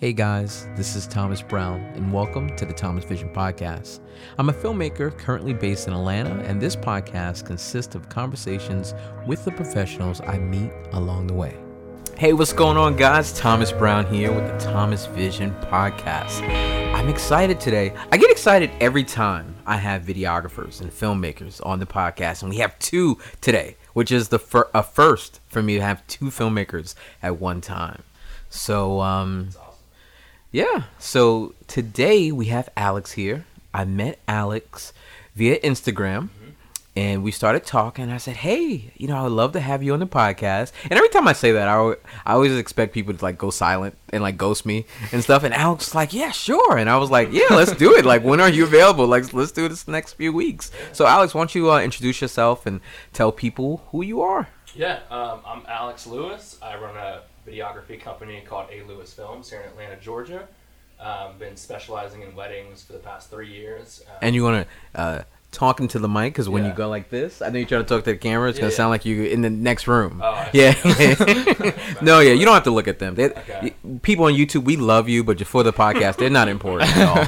Hey guys, this is Thomas Brown, and welcome to the Thomas Vision Podcast. I'm a filmmaker currently based in Atlanta, and this podcast consists of conversations with the professionals I meet along the way. Hey, what's going on, guys? Thomas Brown here with the Thomas Vision Podcast. I'm excited today. I get excited every time I have videographers and filmmakers on the podcast, and we have two today, which is the fir- a first for me to have two filmmakers at one time. So, um, yeah. So today we have Alex here. I met Alex via Instagram and we started talking. I said, "Hey, you know, I would love to have you on the podcast." And every time I say that, I, I always expect people to like go silent and like ghost me and stuff. And Alex was like, "Yeah, sure." And I was like, "Yeah, let's do it. Like, when are you available? Like, let's do this next few weeks." So, Alex, why don't you uh, introduce yourself and tell people who you are? Yeah, um, I'm Alex Lewis. I run a videography company called A Lewis Films here in Atlanta, Georgia. Um, been specializing in weddings for the past three years. Um, And you want to uh, talk into the mic because when you go like this, I know you're trying to talk to the camera. It's Yeah, gonna yeah. sound like you in the next room. Oh, yeah. no, yeah. You don't have to look at them. They, Okay. People on YouTube, we love you, but for the podcast, they're not important at all.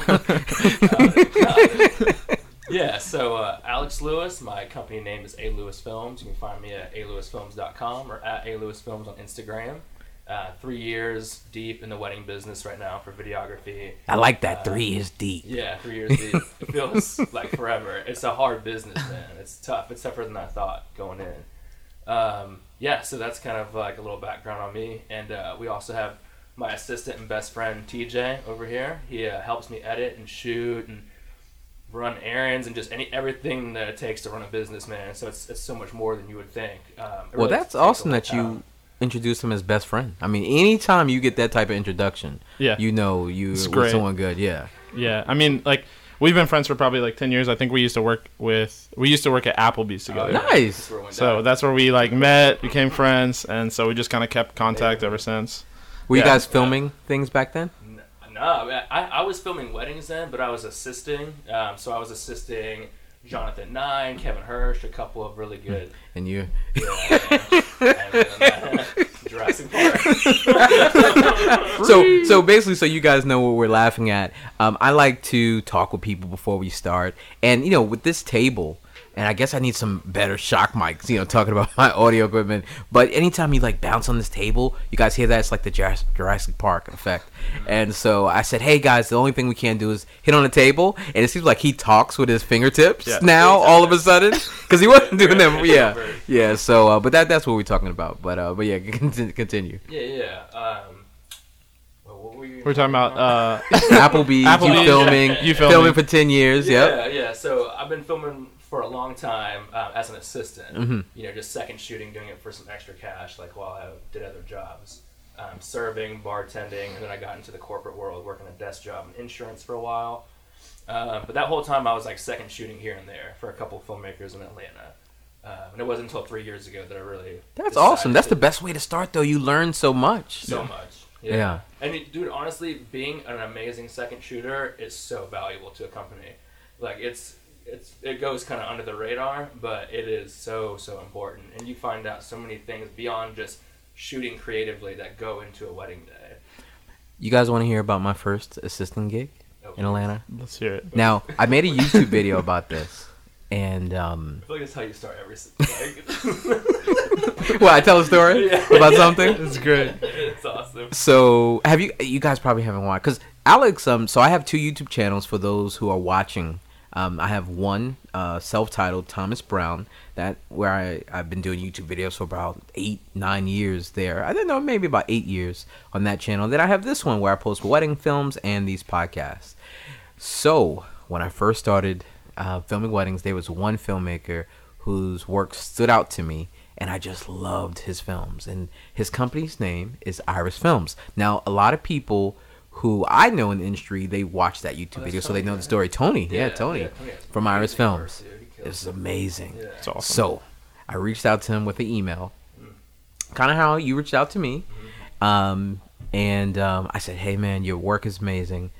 yeah, so uh, Alex Lewis, my company name is A Lewis Films. You can find me at alewisfilms.com or at A Lewis Films on Instagram. Uh, three years deep in the wedding business right now for videography. I like that. Three is deep. Yeah, three years deep. It feels like forever. It's a hard business, man. It's tough. It's tougher than I thought going in. Um, yeah, so that's kind of like a little background on me. And uh, we also have my assistant and best friend TJ over here. He uh, helps me edit and shoot and run errands and just any everything that it takes to run a business, man. So it's, it's so much more than you would think. Um, Well, really that's awesome that you. Introduced him as best friend. I mean, anytime you get that type of introduction, Yeah. you know you It's with someone good. Yeah. Yeah, I mean, like we've been friends for probably like ten years. I think we used to work with we used to work at Applebee's together. yeah. Nice. That's where it went So that's where we like met, became friends, and so we just kind of kept contact ever since. Were you guys filming things back then? No, I, I, I was filming weddings then, but I was assisting. Um, so I was assisting Jonathan Nine, Kevin Hirsch, a couple of really good. And you. Yeah, So so basically so you guys know what we're laughing at. Um, i like to talk with people before we start. And you know with this table and i guess i need some better shock mics you know talking about my audio equipment but anytime you like bounce on this table you guys hear that it's like the jurassic park effect and so i said hey guys the only thing we can do is hit on the table and it seems like he talks with his fingertips Yeah. now all of a sudden because he wasn't doing them yeah yeah so uh, but that that's what we're talking about but uh but yeah continue, continue. yeah, yeah. Um, well, what were you We're talking about uh, Applebee's, you Applebee's, filming, you you filming. filming for ten years. Yeah, Yep. yeah. So I've been filming for a long time um, as an assistant. Mhm. You know, just second shooting, doing it for some extra cash, like while I did other jobs, um, serving, bartending, and then I got into the corporate world, working a desk job in insurance for a while. Um, but that whole time, I was like second shooting here and there for a couple filmmakers in Atlanta. Um, and it wasn't until three years ago that I really. That's awesome. That's the best way to start, though. You learn so much. so much. Yeah. Yeah. Dude, honestly, being an amazing second shooter is so valuable to a company. Like it's it's it goes kind of under the radar, but it is so so important. And you find out so many things beyond just shooting creatively that go into a wedding day. You guys want to hear about my first assistant gig Oh, in Atlanta? let's hear it. Now, I made a YouTube video about this, and um, I feel like that's how you start every. s- Like, well, I tell a story Yeah. about something. It's great. it's awesome. So, have you? You guys probably haven't watched because Alex. Um, so I have two YouTube channels for those who are watching. Um, I have one uh, self-titled Thomas Brown that where I I've been doing YouTube videos for about eight nine years there. I don't know maybe about eight years on that channel. Then I have this one where I post wedding films and these podcasts. So when I first started uh, filming weddings, there was one filmmaker whose work stood out to me, and I just loved his films. And his company's name is Iris Films. Now, a lot of people who I know in the industry, they watch that YouTube Oh, that's video, so they know yeah. the story. Tony, yeah, Tony, yeah, Tony from Iris Films. work, dude. It's amazing. Yeah. It's awesome. So I reached out to him with an email, kind of how you reached out to me. Um, and um, I said, hey, man, your work is amazing.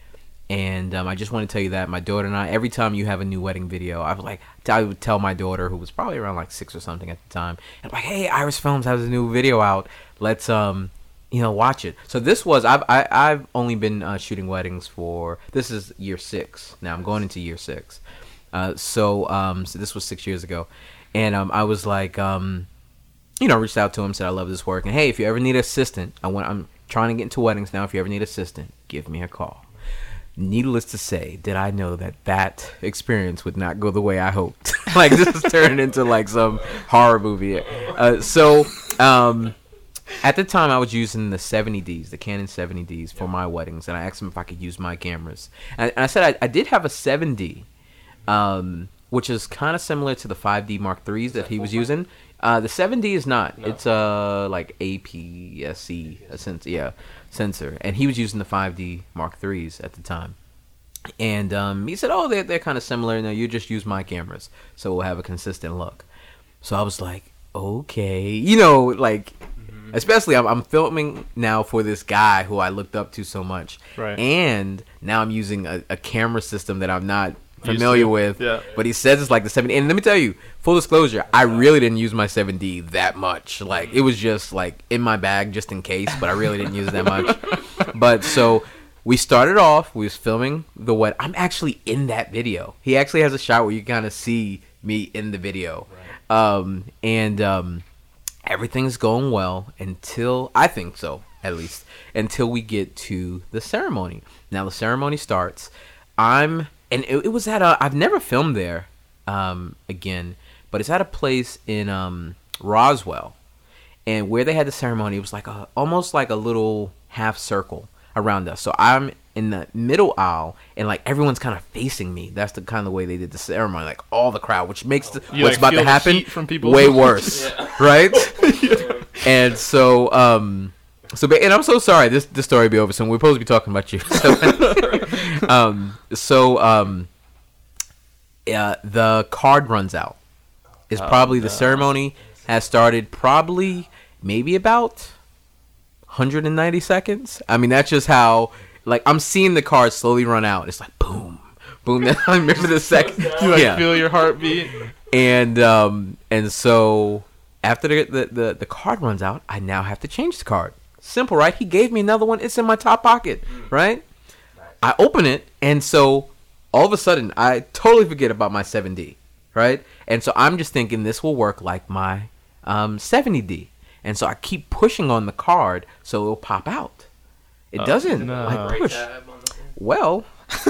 And um, I just want to tell you that my daughter and I, every time you have a new wedding video, I was like, I would tell my daughter, who was probably around like six or something at the time, and I'm like, hey, Iris Films has a new video out. Let's um, you know, watch it. So this was I've I, I've only been uh, shooting weddings for this is year six now. I'm going into year six. Uh, so um, so this was six years ago, and um, I was like, um, you know, reached out to him, said I love this work, and hey, if you ever need an assistant, I want I'm trying to get into weddings now. If you ever need an assistant, give me a call. Needless to say, did I know that that experience would not go the way I hoped? like this is turning into like some horror movie. Uh, so um, at the time, I was using the 70Ds, the Canon 70Ds for my weddings, and I asked him if I could use my cameras. And, and I said I, I did have a 7D, um, which is kind of similar to the 5D Mark IIIs that he was using. Uh, the 7D is not. No. It's uh like APS-C, a sensor, yeah, sensor, and he was using the 5D Mark IIIs at the time. And um, he said, "Oh, they're they're kind of similar. No, you just use my cameras, so we'll have a consistent look." So I was like, "Okay, you know, like." Especially, I'm, I'm filming now for this guy who I looked up to so much, Right. and now I'm using a, a camera system that I'm not familiar with. Yeah. But he says it's like the 7D. And let me tell you, full disclosure, I really didn't use my 7D that much. Like it was just like in my bag just in case, but I really didn't use it that much. but so we started off, we was filming the what I'm actually in that video. He actually has a shot where you kind of see me in the video. Um and um everything's going well until I think so, at least until we get to the ceremony. Now the ceremony starts. I'm and it, it was at a I've never filmed there um again, but it's at a place in um Roswell. And where they had the ceremony, it was like a almost like a little half circle around us. So I'm in the middle aisle and like everyone's kind of facing me. That's the kind of way they did the ceremony, like all the crowd, which makes the, You, what's like, about to happen from people? way worse, right? and so um so and i'm so sorry this this story will be over soon we're supposed to be talking about you so, um so um uh, the card runs out is probably the ceremony has started probably maybe about 190 seconds i mean that's just how like i'm seeing the card slowly run out. It's like boom. Boom. Then i remember the second You like yeah. feel your heartbeat. and um and so after the, the the the card runs out i now have to change the card. Simple right? He gave me another one. It's in my top pocket right? I open it and so all of a sudden i totally forget about my 7d right? And so i'm just thinking this will work like my um 70d and so i keep pushing on the card so it'll pop out it doesn't no. like push tab on the thing. well,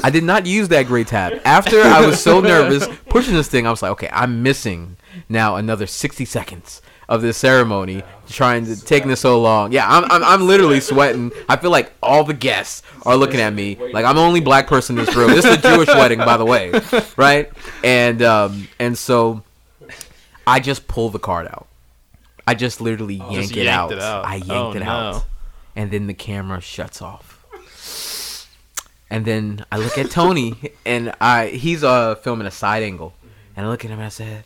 I did not use that gray tab. After I was so nervous pushing this thing, I was like, okay, I'm missing now another 60 seconds of this ceremony, trying to taking this so long. Yeah, I'm, I'm, I'm literally sweating. I feel like all the guests are looking at me like I'm the only black person in this room. This is a Jewish wedding, by the way, right? And um, and so I just pull the card out. I just literally yank Just it, yanked out. it out. I yanked Oh, it no. out, and then the camera shuts off. And then I look at Tony, and I he's uh filming a side angle, and I look at him and I said,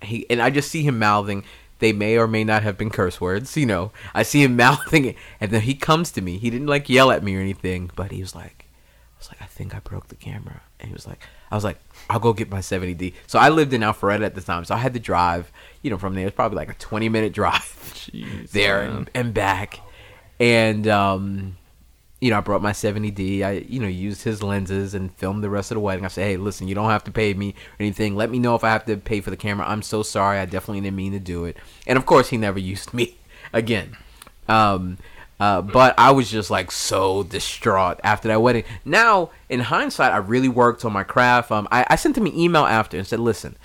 he and I just see him mouthing. They may or may not have been curse words, you know. I see him mouthing it, and then he comes to me. He didn't like yell at me or anything, but he was like, I was like, I think I broke the camera. And he was like, I was like, I'll go get my 70D. So I lived in Alpharetta at the time, so I had to drive, you know, from there. It's probably like a 20 minute drive Jeez, there and, and back. And um, you know, I brought my 70D. I you know used his lenses and filmed the rest of the wedding. I said, hey, listen, you don't have to pay me or anything. Let me know if I have to pay for the camera. I'm so sorry. I definitely didn't mean to do it. And of course, he never used me again. Um, uh, but I was just like so distraught after that wedding. Now, in hindsight, I really worked on my craft. Um, I, I sent him an email after and said, listen,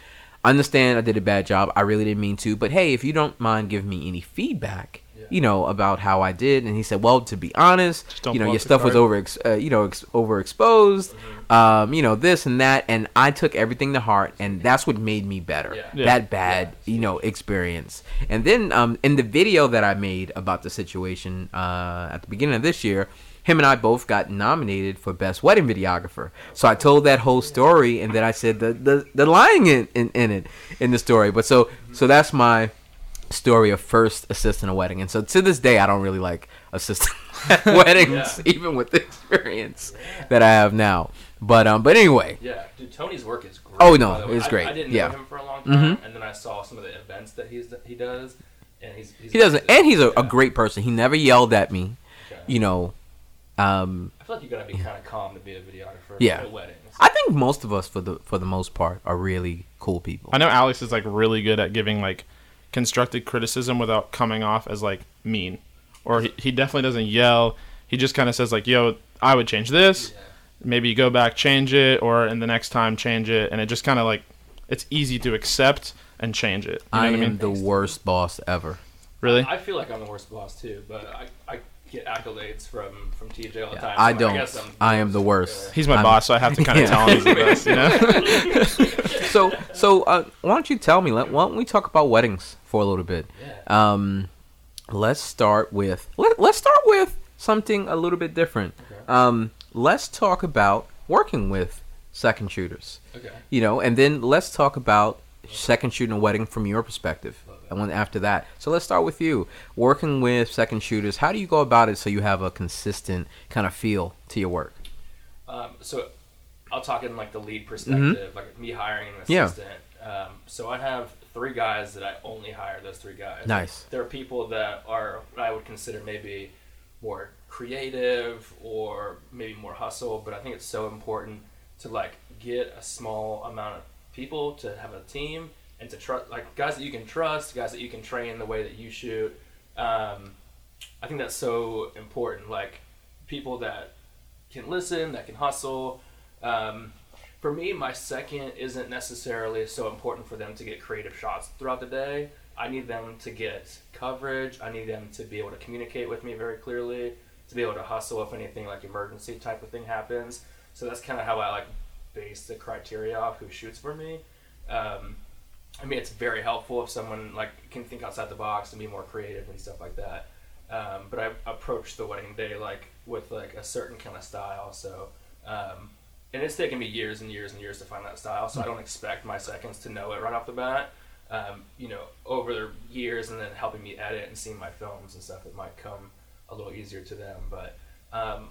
I understand I did a bad job. I really didn't mean to. But hey, if you don't mind giving me any feedback, you know, about how I did. And he said, well, to be honest, you know, your up the stuff was over, ex- uh, you know, ex- overexposed, um, you know, this and that. And I took everything to heart. And that's what made me better. Yeah. Yeah. That bad, you know, experience. And then um, in the video that I made about the situation uh, at the beginning of this year, him and I both got nominated for best wedding videographer. So I told that whole story, and then I said the the, the lying in, in, in it in the story. But so so that's my story of first assisting a wedding, and so to this day I don't really like assisting at weddings, even with the experience that I have now. But um, but anyway, Yeah, dude, Tony's work is great. Oh, no, by the it's great, I, didn't yeah. him for a long Mhm. time, and then I saw some of the events that he's he does, and he's, he's He doesn't, and he's a, a great person. He never yelled at me. Okay. You know, um, I feel like you gotta be kind of calm to be a videographer Yeah. at weddings. I think most of us, for the for the most part, are really cool people. I know Alex is like really good at giving like constructive criticism without coming off as like mean, or he, he definitely doesn't yell. He just kind of says like, "Yo, I would change this. Yeah. Maybe you go back, change it, or in the next time change it." And it just kind of like it's easy to accept and change it. You know I what I am mean? the worst boss ever. Really? I feel like I'm the worst boss too, but I, I get accolades from from TJ all the Yeah, time. I don't. guess I'm, I am the worst. He's my I'm- boss, so I have to kind of Yeah. tell him he's the best. You know? So so uh, why don't you tell me? Let, why don't we talk about weddings for a little bit? Yeah. Um, let's start with let, let's start with something a little bit different. Okay. Um, let's talk about working with second shooters. Okay. You know, and then let's talk about second shooting a wedding from your perspective. Love it. And then after that, so let's start with you working with second shooters. How do you go about it so you have a consistent kind of feel to your work? Um, so I'll talk in like the lead perspective, like me hiring an Mm-hmm. Yeah. assistant. Um, so I have three guys that I only hire those three guys. Nice. There are people that are what I would consider maybe more creative or maybe more hustle, but I think it's so important to like get a small amount of people to have a team and to trust like guys that you can trust, guys that you can train the way that you shoot. Um, I think that's so important. Like people that can listen, that can hustle. Um, for me, my second isn't necessarily so important for them to get creative shots throughout the day. I need them to get coverage. I need them to be able to communicate with me very clearly, to be able to hustle if anything like emergency type of thing happens. So that's kind of how I like base the criteria off who shoots for me. Um, I mean, it's very helpful if someone like can think outside the box and be more creative and stuff like that. Um, but I approach the wedding day like with like a certain kind of style. So, um, and it's taken me years and years and years to find that style. So I don't expect my seconds to know it right off the bat. Um, you know, over the years and then helping me edit and seeing my films and stuff, it might come a little easier to them. But um,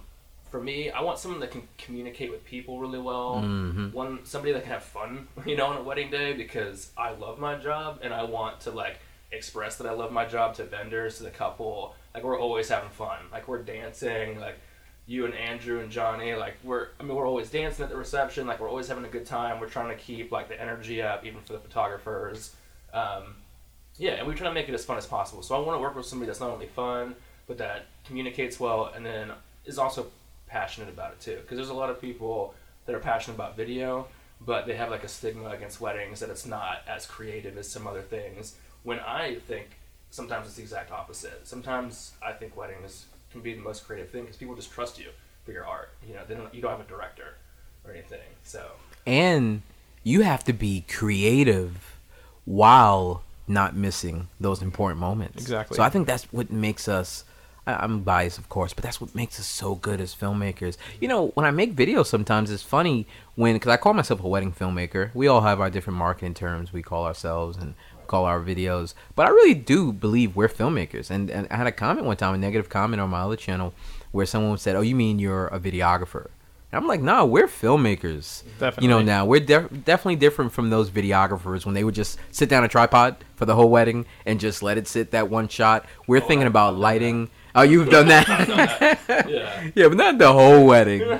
for me, I want someone that can communicate with people really well. Mhm. One somebody that can have fun, you know, on a wedding day because I love my job and I want to like express that I love my job to vendors, to the couple. Like we're always having fun. Like we're dancing. Like you and Andrew and Johnny. Like we're I mean we're always dancing at the reception. Like we're always having a good time. We're trying to keep like the energy up, even for the photographers. Um, yeah, and we try to make it as fun as possible. So I want to work with somebody that's not only fun, but that communicates well, and then is also passionate about it too. Because there's a lot of people that are passionate about video, but they have like a stigma against weddings that it's not as creative as some other things. When I think sometimes it's the exact opposite. Sometimes I think weddings can be the most creative thing because people just trust you for your art. You know, they don't, you don't have a director or anything. So and you have to be creative while not missing those important moments. Exactly. So I think that's what makes us. I- I'm biased, of course, but that's what makes us so good as filmmakers. You know, when I make videos, sometimes it's funny when because I call myself a wedding filmmaker. We all have our different marketing terms we call ourselves and call our videos, but I really do believe we're filmmakers. And and I had a comment one time, a negative comment on my other channel, where someone said, "Oh, you mean you're a videographer?" And I'm like, "No, we're filmmakers." Definitely. You know, now we're def- definitely different from those videographers when they would just sit down a tripod for the whole wedding and just let it sit that one shot. We're Oh, thinking about lighting. Oh, you've done that. yeah, yeah, but not the whole wedding.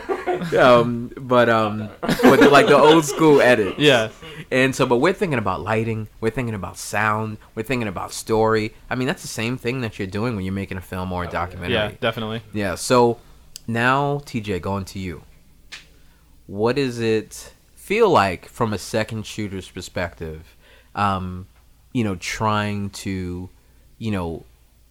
Um, but um, but the, like the old school edit. Yeah. And so, but we're thinking about lighting. We're thinking about sound. We're thinking about story. I mean, that's the same thing that you're doing when you're making a film or a documentary. Yeah, definitely. Yeah. So now, TJ, going to you. What does it feel like from a second shooter's perspective? Um, you know, trying to, you know,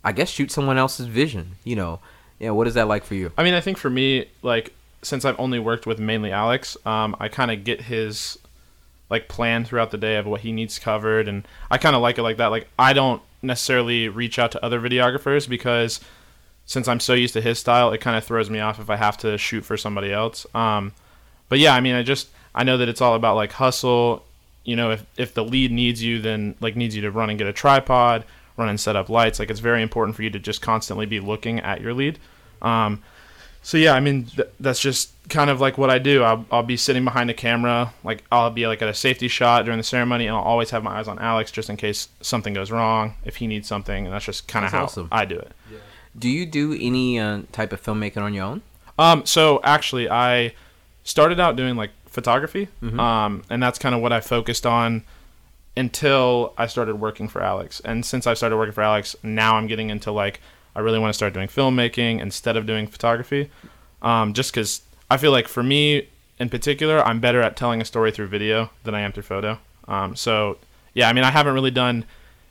I guess shoot someone else's vision. You know, yeah. What is that like for you? I mean, I think for me, like since I've only worked with mainly Alex, um, I kind of get his like plan throughout the day of what he needs covered, and I kind of like it like that. Like I don't necessarily reach out to other videographers because since I'm so used to his style, it kind of throws me off if I have to shoot for somebody else. Um, but yeah, I mean, I just I know that it's all about like hustle. You know, if if the lead needs you, then like needs you to run and get a tripod, run and set up lights. Like it's very important for you to just constantly be looking at your lead. Um, So yeah, I mean th- that's just kind of like what I do. I'll, I'll be sitting behind the camera, like I'll be like at a safety shot during the ceremony, and I'll always have my eyes on Alex just in case something goes wrong, if he needs something, and that's just kind of how awesome. I do it. Do you do any uh, type of filmmaking on your own? Um, so actually, I started out doing like photography, Mm-hmm. um, and that's kind of what I focused on until I started working for Alex. And since I started working for Alex, now I'm getting into like I really want to start doing filmmaking instead of doing photography, um, just because I feel like for me in particular, I'm better at telling a story through video than I am through photo. Um, so yeah, I mean, I haven't really done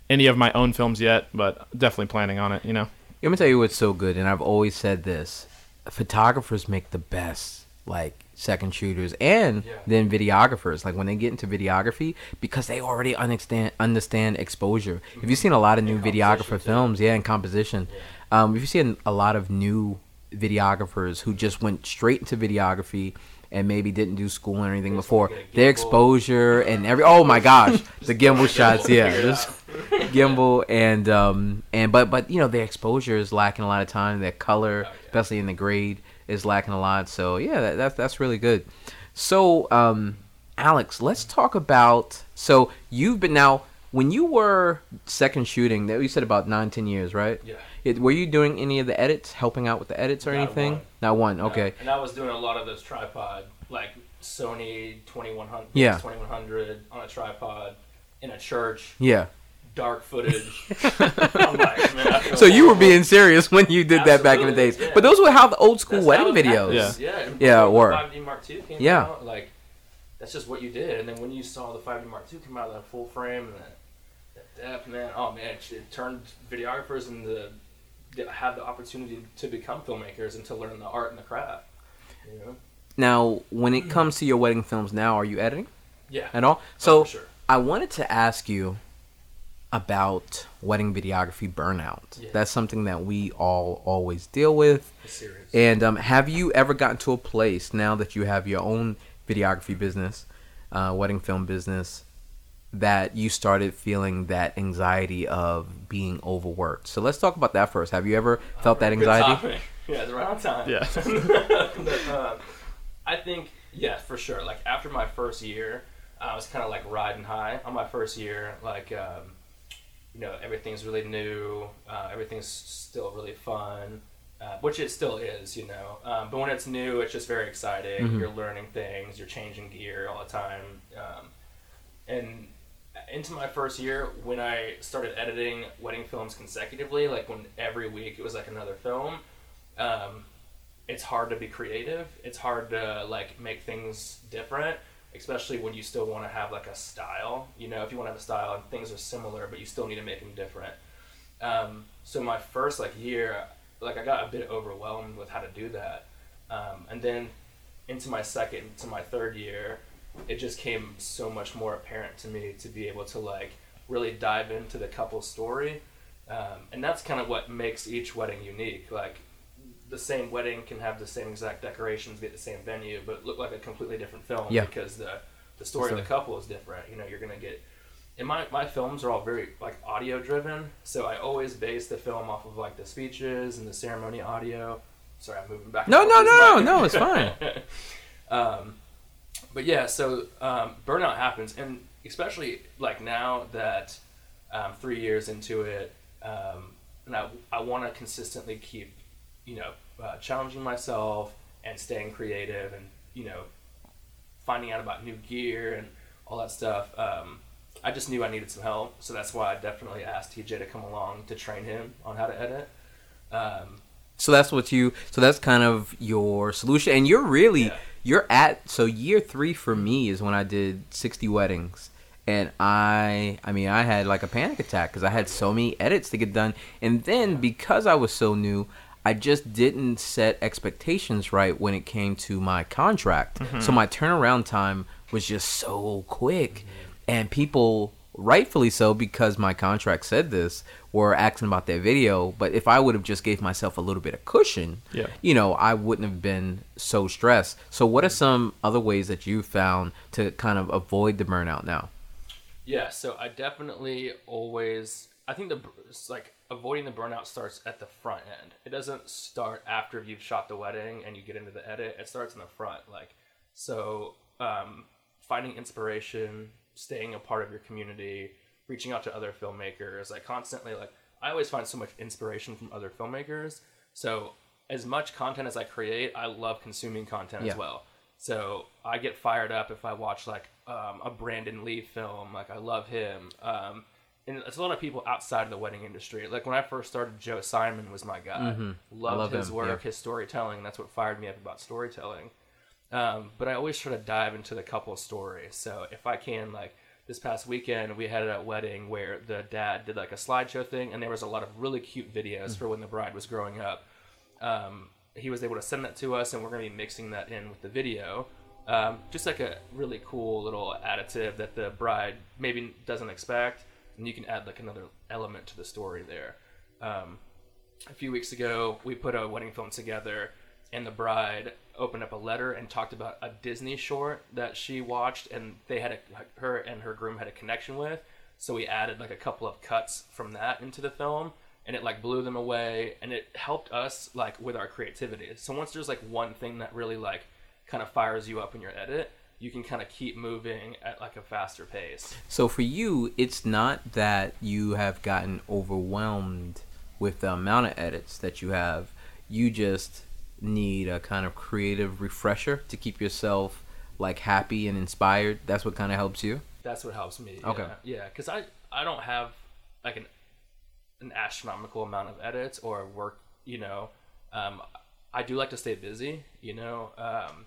any of my own films yet, but definitely planning on it. You know. Let me tell you what's so good, and I've always said this: photographers make the best, like second shooters, and Yeah. then videographers. Like when they get into videography, because they already understand understand exposure. If you've seen a lot of new And videographer films, yeah, and composition, um, if you've seen a lot of new videographers who just went straight into videography. And maybe didn't do school or anything before. wanna get a Their exposure and every oh my gosh, the gimbal shots, yeah, gimbal and um and but but you know their exposure is lacking a lot of time their color Oh, yeah. especially in the grade is lacking a lot. So yeah that, that's that's really good. So um alex let's talk about so you've been now when you were second shooting that you said about nine ten years right? Yeah. it, were you doing any of the edits helping out with the edits or Not anything? one. not one okay. And I was doing a lot of those tripod, like Sony 2100, Yeah. 2100 on a tripod in a church, yeah dark footage. Like, man, so you were horrible. being serious when you did that back in the days yeah. but those were how the old school That's wedding how videos happens. Yeah, Yeah, before it the were. 5D Mark II came Yeah. out, like that's just what you did. And then when you saw the 5D Mark II come out, that full frame and that, that depth, man, oh man, it, it turned videographers into that have the opportunity to become filmmakers and to learn the art and the craft. You know? Now, when it comes to your wedding films now, are you editing Yeah. at all? Oh, So for sure. I wanted to ask you about wedding videography burnout. Yeah. That's something that we all always deal with. And um, have you ever gotten to a place now that you have your own videography business, uh, wedding film business, that you started feeling that anxiety of being overworked? So let's talk about that first. Have you ever felt that anxiety? topic. Yeah, it's right on time. Yeah. But, uh, I think, yeah, for sure. Like after my first year, I was kind of like riding high on my first year. Like, um, you know, everything's really new. Uh, everything's still really fun, uh, which it still is, you know. Um, but when it's new, it's just very exciting. Mhm. You're learning things. You're changing gear all the time. Um, and into my first year, when I started editing wedding films consecutively, like when every week it was like another film, um, it's hard to be creative. It's hard to like make things different, especially when you still want to have like a style. You know, if you want to have a style and things are similar, but you still need to make them different. Um, so my first like year, like I got a bit overwhelmed with how to do that, um, and then into my second to my third year, it just came so much more apparent to me to be able to like really dive into the couple story, um, and that's kind of what makes each wedding unique. Like the same wedding can have the same exact decorations, be at the same venue, but look like a completely different film Yeah. because the the story of the couple is different. You know, you're gonna get. And my, my films are all very like audio driven, so I always base the film off of like the speeches and the ceremony audio. Sorry, I'm moving back. No, no, no, mic. no, it's fine. um, but yeah, so um, burnout happens, and especially like now that um, three years into it, um, and I, I want to consistently keep, you know, uh, challenging myself and staying creative, and you know, finding out about new gear and all that stuff. Um, I just knew I needed some help, so that's why I definitely asked TJ to come along to train him on how to edit. Um, So that's what you. So that's kind of your solution, and you're really Yeah. you're at. So year three for me is when I did sixty weddings, and I, I mean, I had like a panic attack because I had so many edits to get done, and then because I was so new. I just didn't set expectations right when it came to my contract. Mm-hmm. So my turnaround time was just so quick. And people, rightfully so, because my contract said this, were asking about that video. But if I would have just gave myself a little bit of cushion, Yeah. you know, I wouldn't have been so stressed. So what are some other ways that you found to kind of avoid the burnout now? Yeah, so I definitely always I think the like avoiding the burnout starts at the front end. It doesn't start after you've shot the wedding and you get into the edit. It starts in the front. Like so, um, finding inspiration, staying a part of your community, reaching out to other filmmakers, like constantly. Like I always find so much inspiration from other filmmakers. So as much content as I create, I love consuming content Yeah. as well. So I get fired up if I watch like um, a Brandon Li film. Like I love him. Um, and it's a lot of people outside of the wedding industry. Like when I first started, Joe Simon was my guy. Loved Mm-hmm. love his him, work, yeah. his storytelling. That's what fired me up about storytelling. Um, but I always try to dive into the couple story. So if I can, like this past weekend, we had a wedding where the dad did like a slideshow thing, and there was a lot of really cute videos for when the bride was growing up. Um, he was able to send that to us, and we're going to be mixing that in with the video. Um, just like a really cool little additive that the bride maybe doesn't expect, and you can add like another element to the story there. Um, a few weeks ago, we put a wedding film together, and the bride opened up a letter and talked about a Disney short that she watched, and they had a her and her groom had a connection with. So we added like a couple of cuts from that into the film, and it like blew them away, and it helped us like with our creativity. So once there's like one thing that really like kind of fires you up in your edit, you can kind of keep moving at like a faster pace. So for you, it's not that you have gotten overwhelmed with the amount of edits that you have. You just need a kind of creative refresher to keep yourself like happy and inspired. That's what kind of helps you. That's what helps me. Okay. Yeah, yeah, because I I don't have like an an astronomical amount of edits or work. You know, um, I do like to stay busy. You know, um,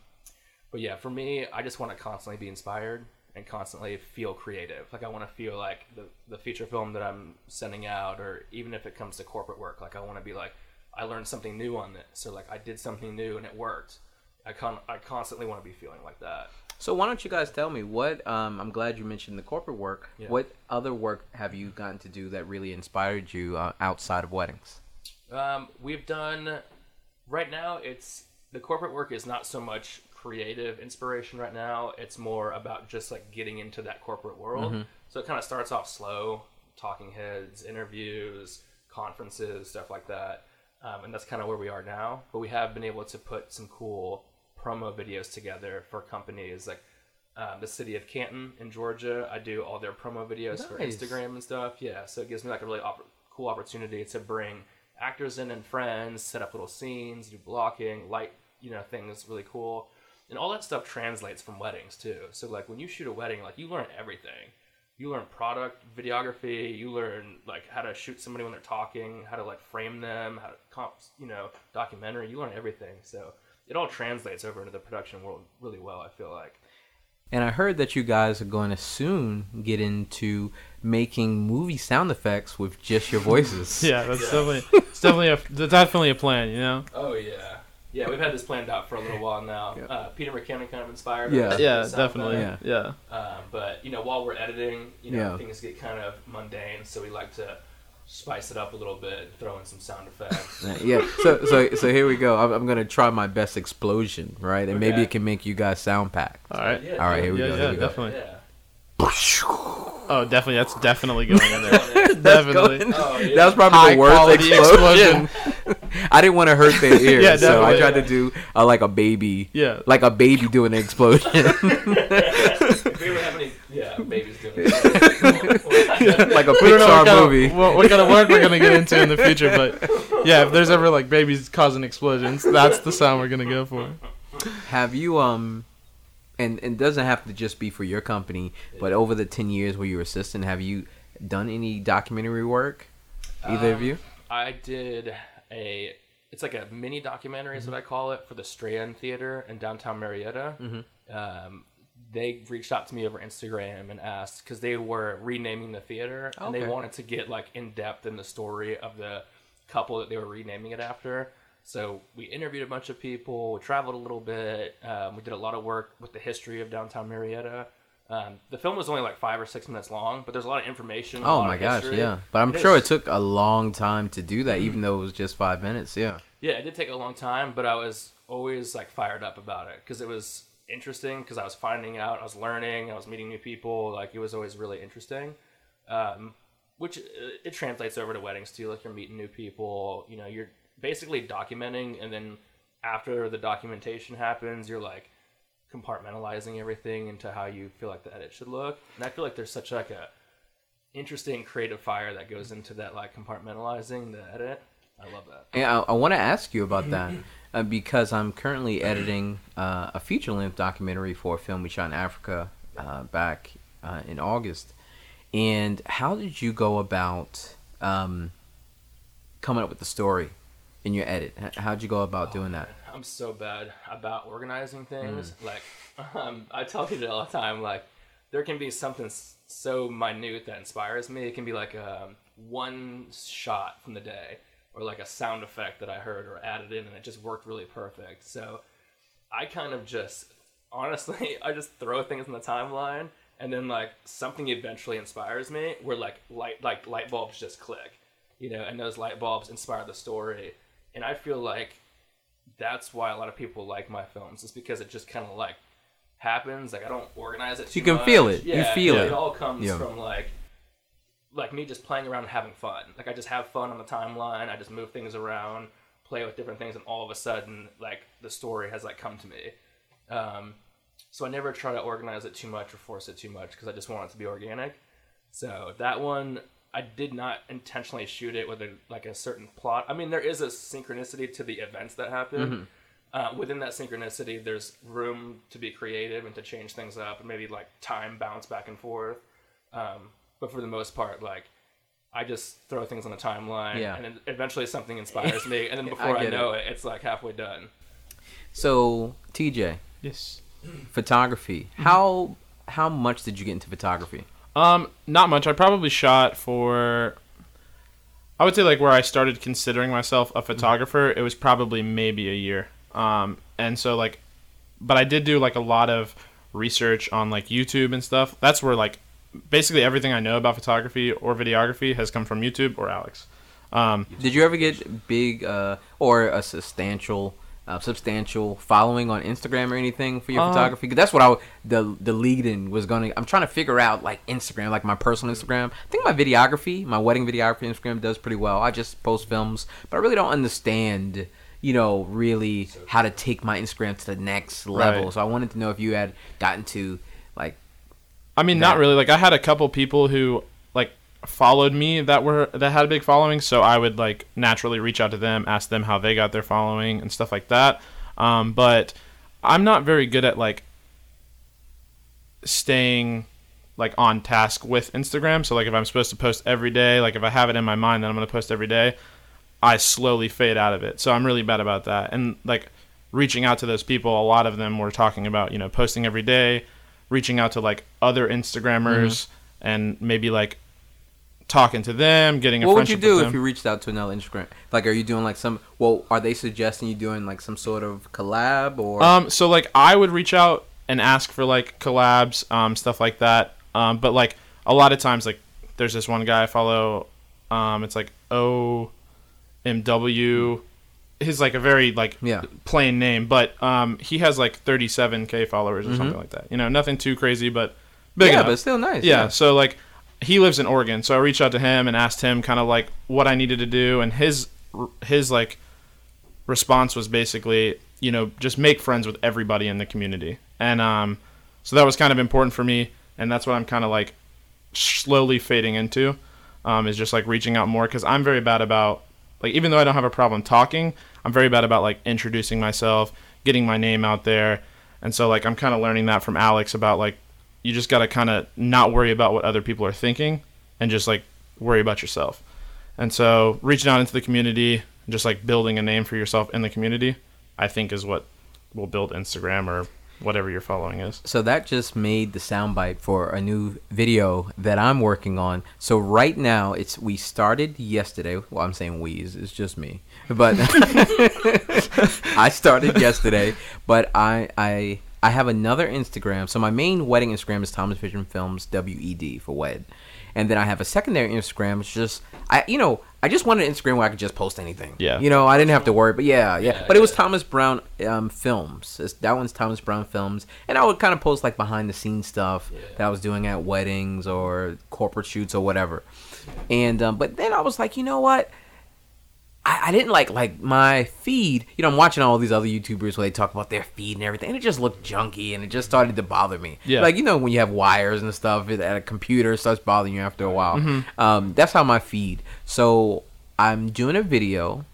but yeah, for me, I just want to constantly be inspired and constantly feel creative. Like I want to feel like the the feature film that I'm sending out, or even if it comes to corporate work, like I want to be like I learned something new on this, or like I did something new and it worked. I con I constantly want to be feeling like that. So why don't you guys tell me what? Um, I'm glad you mentioned the corporate work. Yeah. What other work have you gotten to do that really inspired you uh, outside of weddings? Um, we've done right now. It's the corporate work is not so much creative inspiration right now. It's more about just like getting into that corporate world. So it kind of starts off slow, talking heads, interviews, conferences, stuff like that, um, and that's kind of where we are now. But we have been able to put some cool promo videos together for companies like. Um, the city of Canton in Georgia, I do all their promo videos for Instagram and stuff. Yeah, so it gives me like a really opp- cool opportunity to bring actors in and friends, set up little scenes, do blocking, light, you know, things really cool. And all that stuff translates from weddings too. So like when you shoot a wedding, like you learn everything. You learn product videography, you learn like how to shoot somebody when they're talking, how to like frame them, how to comp, you know, documentary, you learn everything. So it all translates over into the production world really well, I feel like. And I heard that you guys are going to soon get into making movie sound effects with just your voices. Yeah, that's definitely it's definitely a that's definitely a plan. You know. Oh yeah, yeah. We've had this planned out for a little while now. Yeah. Uh, Peter McKinnon kind of inspired. Yeah. us Yeah, definitely. effect. Yeah. Yeah. Um, but you know, while we're editing, you know, Yeah. things get kind of mundane, so we like to spice it up a little bit, throw in some sound effects. yeah. So so so here we go. I'm, I'm gonna try my best explosion, right? And maybe it can make you guys sound packed. All right. Yeah, All right, here we yeah, go. yeah, here we go. definitely. Yeah. Oh, definitely. That's definitely going in there. Definitely. going- Oh, yeah. That was probably High the worst quality explosion. I didn't want to hurt their ears, Yeah, so I definitely. tried to do uh, like a baby, Yeah. like a baby doing an explosion. if we ever have any, yeah, babies doing like a We don't Pixar what kind, movie. Of, what, what kind of work we're gonna get into in the future, but yeah, if there's ever like babies causing explosions, that's the sound we're gonna go for. Have you um, and and it doesn't have to just be for your company, but over the ten years where you were assistant, have you done any documentary work? Either of Um, you? I did a. It's like a mini documentary, is what I call it, for the Strand Theater in downtown Marietta. Um, they reached out to me over Instagram and asked because they were renaming the theater and they wanted to get like in depth in the story of the couple that they were renaming it after. So we interviewed a bunch of people. We traveled a little bit. Um, we did a lot of work with the history of downtown Marietta. Um, the film was only like five or six minutes long, but there's a lot of information. a Oh my gosh, history. yeah. But I'm It sure is- it took a long time to do that, even though it was just five minutes. Yeah. Yeah, it did take a long time, but I was always like fired up about it because it was interesting because I was finding out, I was learning, I was meeting new people. Like it was always really interesting. Um, which uh, it translates over to weddings too. Like you're meeting new people. You know, you're basically documenting, and then after the documentation happens, you're like compartmentalizing everything into how you feel like the edit should look. And I feel like there's such like a interesting creative fire that goes into that like compartmentalizing the edit. I love that. Yeah, I, I want to ask you about that uh, because I'm currently editing uh, a feature length documentary for a film we shot in Africa uh, back uh, in August. And how did you go about um, coming up with the story in your edit? How'd you go about doing that? I'm so bad about organizing things. Like, um, I tell people all the time, like, there can be something so minute that inspires me. It can be like um, one shot from the day, or like a sound effect that I heard or added in, and it just worked really perfect. So, I kind of just, honestly, I just throw things in the timeline, and then like something eventually inspires me, where like light like light bulbs just click, you know, and those light bulbs inspire the story. And I feel like that's why a lot of people like my films is because it just kind of like happens like i don't organize it You can feel much. it. You yeah, feel it it. all comes Yeah. from like like me just playing around and having fun like i just have fun on the timeline i just move things around play with different things and all of a sudden like the story has like come to me um, so i never try to organize it too much or force it too much because i just want it to be organic so that one, I did not intentionally shoot it with a like a certain plot. I mean, there is a synchronicity to the events that happen. Uh, within that synchronicity, there's room to be creative and to change things up, and maybe like time bounce back and forth. Um, but for the most part, like I just throw things on the timeline, Yeah. and then eventually something inspires me, and then before I, get know it. it's like halfway done. So, TJ, Yes. photography. How how much did you get into photography? Um, not much. I probably shot for. I would say like where I started considering myself a photographer. It was probably maybe a year. Um, and so like, but I did do like a lot of research on like YouTube and stuff. That's where like basically everything I know about photography or videography has come from YouTube or Alex. Um, Did you ever get big uh, or a substantial, uh, substantial following on Instagram or anything for your Uh, photography? 'Cause that's what I w- the the lead in was going. to I'm trying to figure out like Instagram, like my personal Instagram. I think my videography, my wedding videography Instagram does pretty well. I just post films, but I really don't understand. You know, really how to take my Instagram to the next level. Right. So I wanted to know if you had gotten to like I mean, not really. Like I had a couple people who followed me that were that had a big following, so I would like naturally reach out to them, ask them how they got their following and stuff like that. Um, but I'm not very good at like staying like on task with Instagram. So like if I'm supposed to post every day, like if I have it in my mind that I'm going to post every day, I slowly fade out of it. So I'm really bad about that. And like reaching out to those people, a lot of them were talking about, you know, posting every day, reaching out to like other Instagrammers and maybe like talking to them, getting a what would you do if you reached out to another Instagram? Like, are you doing like some? Well, are they suggesting you doing like some sort of collab or? Um, so like I would reach out and ask for like collabs, um, stuff like that. Um, but like a lot of times, like there's this one guy I follow. Um, it's like O M W. His like a very like Yeah. plain name, but um, he has like 37k followers or something like that. You know, nothing too crazy, but big Mm-hmm. yeah, enough. but still nice. yeah, so like he lives in Oregon, so I reached out to him and asked him kind of like what I needed to do, and his his like response was basically, you know, just make friends with everybody in the community, and um, so that was kind of important for me, and that's what I'm kind of like slowly fading into, um, is just like reaching out more because I'm very bad about like even though I don't have a problem talking, I'm very bad about like introducing myself, getting my name out there, and so like I'm kind of learning that from Alex about like you just got to kind of not worry about what other people are thinking and just like worry about yourself. And so reaching out into the community, just like building a name for yourself in the community, I think is what will build Instagram or whatever your following is. So that just made the soundbite for a new video that I'm working on. So right now, it's we started yesterday. Well, I'm saying we, it's, it's just me, but I started yesterday. But I I I have another Instagram. So my main wedding Instagram is Thomas Vision Films WED for wed, and then I have a secondary Instagram. It's just I you know I just wanted an Instagram where I could just post anything. Yeah. You know I didn't have to worry. But yeah, yeah. Yeah, but it was yeah. Thomas Brown um, Films. It's, that one's Thomas Brown Films, and I would kind of post like behind the scenes stuff that I was doing at weddings or corporate shoots or whatever. And um, but then I was like, you know what? I, I didn't like like my feed. You know, I'm watching all these other YouTubers where they talk about their feed and everything, and it just looked junky, and it just started to bother me. Yeah. Like you know when you have wires and stuff at a computer, it starts bothering you after a while. Mm-hmm. Um, that's how my feed. So I'm doing a video,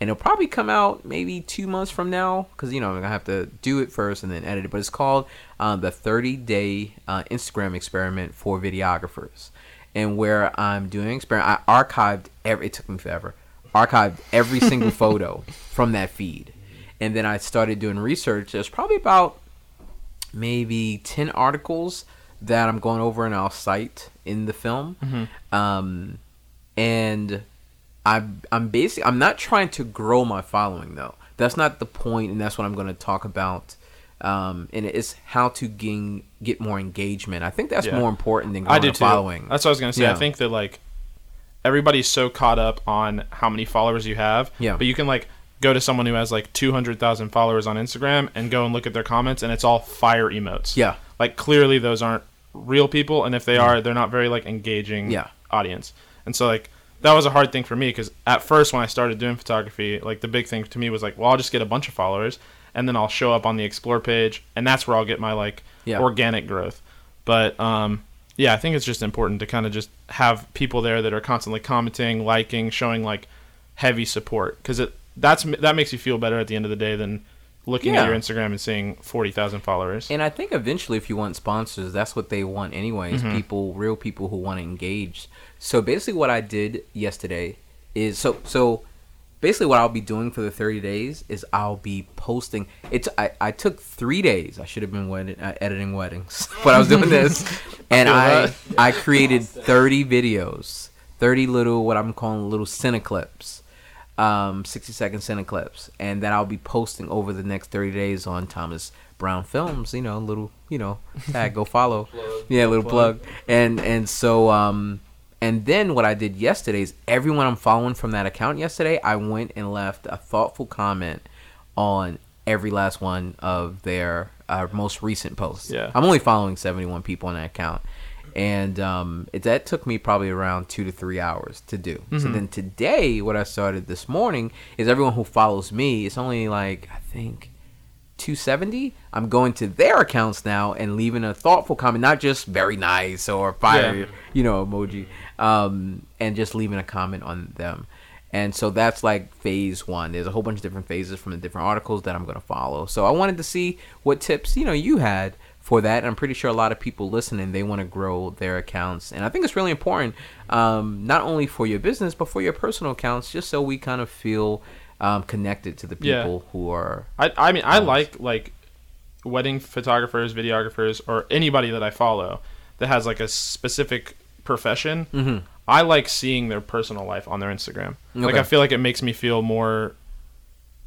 and it'll probably come out maybe two months from now because you know I'm gonna have to do it first and then edit it. But it's called um, the 30 day uh, Instagram experiment for videographers, and where I'm doing an experiment. I archived every. It took me forever. Archived every single photo from that feed, and then I started doing research. There's probably about maybe 10 articles that I'm going over and I'll cite in the film. Um, and I'm, I'm basically, I'm not trying to grow my following though. That's not the point, and that's what I'm going to talk about. Um, and it's how to gain, get more engagement. I think that's Yeah. more important than I a following. That's what I was gonna say. Yeah. I think that like everybody's so caught up on how many followers you have. Yeah. But you can like go to someone who has like two hundred thousand followers on Instagram and go and look at their comments, and it's all fire emotes. Yeah. Like clearly those aren't real people, and if they are, they're not very like engaging. Yeah. Audience. And so like that was a hard thing for me because at first when I started doing photography, like the big thing to me was like, well, I'll just get a bunch of followers, and then I'll show up on the explore page, and that's where I'll get my like Yeah. organic growth. But um, yeah, I think it's just important to kind of just have people there that are constantly commenting, liking, showing like heavy support because it that's that makes you feel better at the end of the day than looking Yeah. at your Instagram and seeing forty thousand followers. And I think eventually, if you want sponsors, that's what they want anyways. Mm-hmm. People, real people who want to engage. So basically, what I did yesterday is so so. Basically, what I'll be doing for the thirty days is I'll be posting. It's I, I took three days. I should have been wedding, uh, editing weddings, but I was doing this, and I that. I created thirty videos, thirty little what I'm calling little cineclips um, 60 second cine clips, and that I'll be posting over the next 30 days on Thomas Brown Films. You know, little, you know, tag, go follow. Plug. yeah, little Plug. plug. And and so um, and then what I did yesterday is everyone I'm following from that account yesterday, I went and left a thoughtful comment on every last one of their uh, most recent posts. Yeah. I'm only following 71 people on that account. And um, it, that took me probably around two to three hours to do. So then today, what I started this morning is everyone who follows me, it's only like, I think, 270. I'm going to their accounts now and leaving a thoughtful comment, not just very nice or fire, Yeah. you know, emoji, um, and just leaving a comment on them. And so that's like phase one. There's a whole bunch of different phases from the different articles that I'm going to follow. So I wanted to see what tips, you know, you had for that. And I'm pretty sure a lot of people listening, they want to grow their accounts. And I think it's really important, um, not only for your business, but for your personal accounts, just so we kind of feel um, connected to the Yeah. people who are. I I mean I like like wedding photographers, videographers, or anybody that I follow that has like a specific profession. Mm-hmm. I like seeing their personal life on their Instagram. Like I feel like it makes me feel more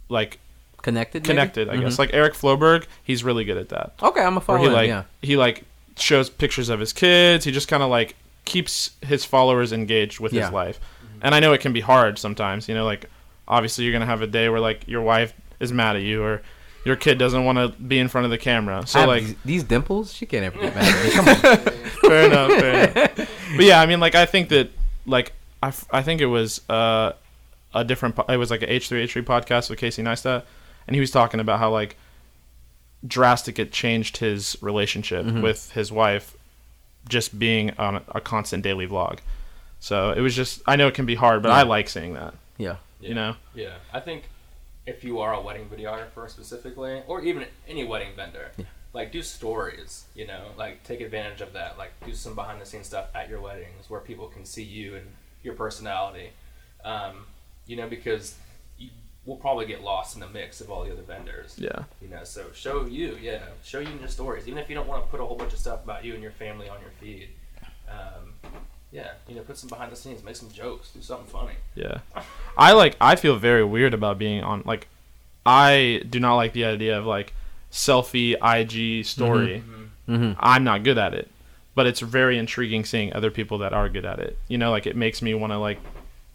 like Connected, maybe? connected. I guess Mhm. like Eric Floberg, he's really good at that. Okay, I'm a Where follow he like yeah. he like shows pictures of his kids. He just kind of like keeps his followers engaged with Yeah. his life. And I know it can be hard sometimes. You know, like obviously you're gonna have a day where like your wife is mad at you or your kid doesn't want to be in front of the camera. So like these, these dimples, she can't ever get mad at me. Come on. fair enough, fair enough. But yeah, I mean, like I think that, like I, f- I think it was uh, a different. Po- it was like a H three H three podcast with Casey Neistat, and he was talking about how like drastic it changed his relationship Mm-hmm. with his wife, just being on a, a constant daily vlog. So it was just. I know it can be hard, but Yeah. I like seeing that. Yeah. You know. Yeah, I think if you are a wedding videographer specifically, or even any wedding vendor, Yeah. like do stories. You know, like take advantage of that. Like do some behind the scenes stuff at your weddings where people can see you and your personality. Um, you know, because you will probably get lost in the mix of all the other vendors. Yeah. You know, so show you, yeah, show you in your stories, even if you don't want to put a whole bunch of stuff about you and your family on your feed. Um, yeah, you know, put some behind the scenes, make some jokes, do something funny. Yeah. I like I feel very weird about being on like I do not like the idea of like selfie IG story. Mm-hmm. I'm not good at it. But it's very intriguing seeing other people that are good at it. You know, like it makes me want to like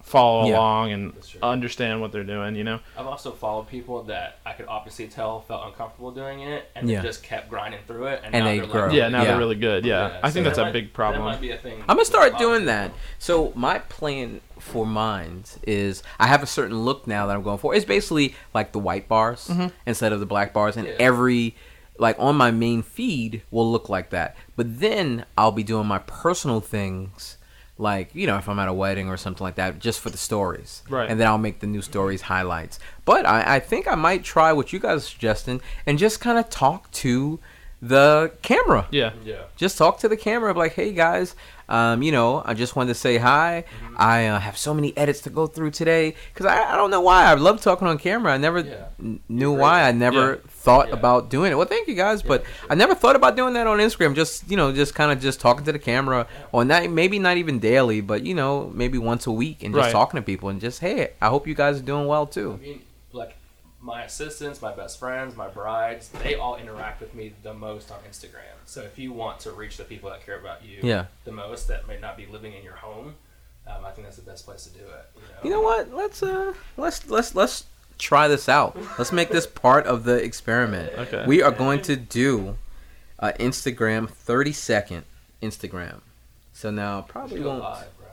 follow Yeah. along and understand what they're doing. You know. I've also followed people that I could obviously tell felt uncomfortable doing it, and Yeah. they just kept grinding through it, and, And now they grow. like, Yeah, now Yeah. they're really good. Yeah, I so think that's that a might- big That problem. might be a thing. I'm gonna start lot of doing people. that. So my plan for mine is I have a certain look now that I'm going for. It's basically like the white bars mm-hmm. instead of the black bars, and Yeah. every like on my main feed will look like that. But then I'll be doing my personal things. Like you know, if I'm at a wedding or something like that, just for the stories, Right. And then I'll make the new stories highlights. But I, I think I might try what you guys are suggesting and just kind of talk to the camera Yeah. Yeah. just talk to the camera like hey guys um, you know i just wanted to say hi Mm-hmm. i uh, have so many edits to go through today because I, I don't know why i love talking on camera i never Yeah. n- knew great. why i never Yeah. thought Yeah. about doing it well thank you guys but sure. i never thought about doing that on instagram just you know just kind of just talking to the camera on that. maybe not even daily but you know maybe once a week and just Right. talking to people and just hey i hope you guys are doing well I too mean, like my assistants, my best friends, my brides, they all interact with me the most on Instagram. So if you want to reach the people that care about you Yeah. the most, that may not be living in your home, um, I think that's the best place to do it. You know, you know what let's uh let's let's let's try this out let's make this part of the experiment Okay. we are going to do uh, instagram 30 second instagram so now probably We go won't live, bro.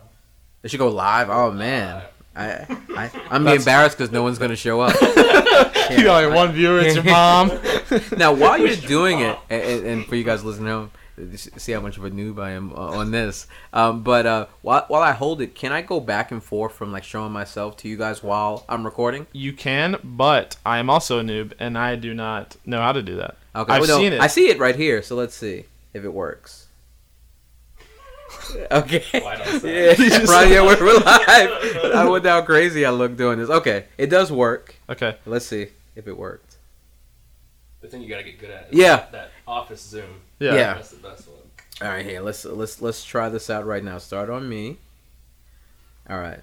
it should go live oh man Live. I, I i'm embarrassed because no one's gonna show up You got like one viewer. It's your mom. now while you're doing it and, and, and for you guys listening home see how much of a noob i am uh, on this um, but uh, while, while i hold it can i go back and forth from like showing myself to you guys while i'm recording You can, but I am also a noob, and I do not know how to do that. Okay, I've well, no, seen it. I see it right here, so let's see if it works. okay. Why don't say Yeah, right. Yeah, we're, we're live. I wonder how crazy I look doing this. Okay, it does work. Okay. Let's see if it worked. The thing you gotta get good at. Yeah. That, that office Zoom. Yeah. Yeah. That's the best one. All right, here let's let's let's try this out right now. Start on me. All right.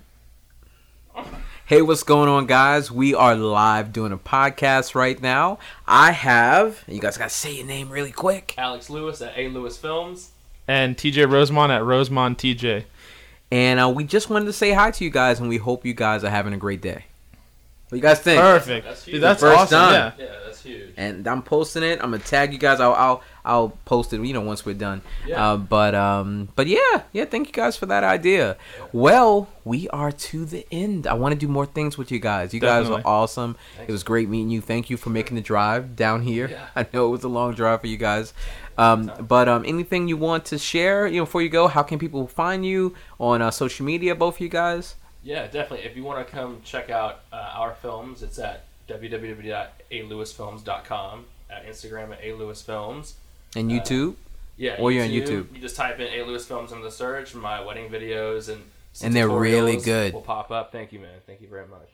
Hey, what's going on, guys? We are live doing a podcast right now. I have you guys gotta say your name really quick. Alex Lewis at A Lewis Films. And TJ Rosemond at Rosemond TJ. And uh, we just wanted to say hi to you guys, and we hope you guys are having a great day. What you guys think? Perfect. That's huge. Dude, that's First awesome. time. Yeah. Yeah, that's huge. And I'm posting it. I'm gonna tag you guys. I'll I'll, I'll post it. You know, once we're done. Yeah. Uh, but um, but yeah, yeah. Thank you guys for that idea. Well, we are to the end. I want to do more things with you guys. You guys are awesome. Thanks. It was great meeting you. Thank you for making the drive down here. Yeah. I know it was a long drive for you guys. Um, but um, anything you want to share, you know, before you go, how can people find you on uh, social media? Both of you guys. Yeah, definitely. If you want to come check out uh, our films, it's at www.alewisfilms.com, at Instagram at alewisfilms. And Uh, YouTube. Yeah, Or you're on YouTube. You just type in A Lewis Films into the search. My wedding videos and some And they're really tutorials good. Will pop up. Thank you, man. Thank you very much.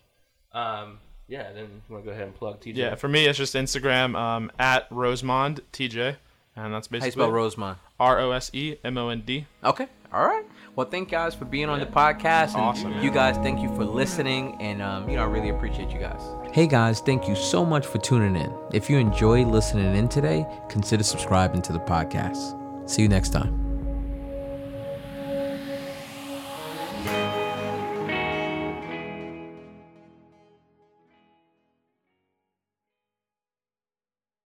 Um, yeah, then you want to go ahead and plug TJ? Yeah. For me, it's just Instagram um, at Rosemond TJ, and that's How you basically spell Rosemond? R O S E M O N D. Okay. All right. Well, thank you guys for being on the podcast. And Awesome. You guys, thank you for listening. And, um, you know, I really appreciate you guys. Hey, guys, thank you so much for tuning in. If you enjoyed listening in today, consider subscribing to the podcast. See you next time.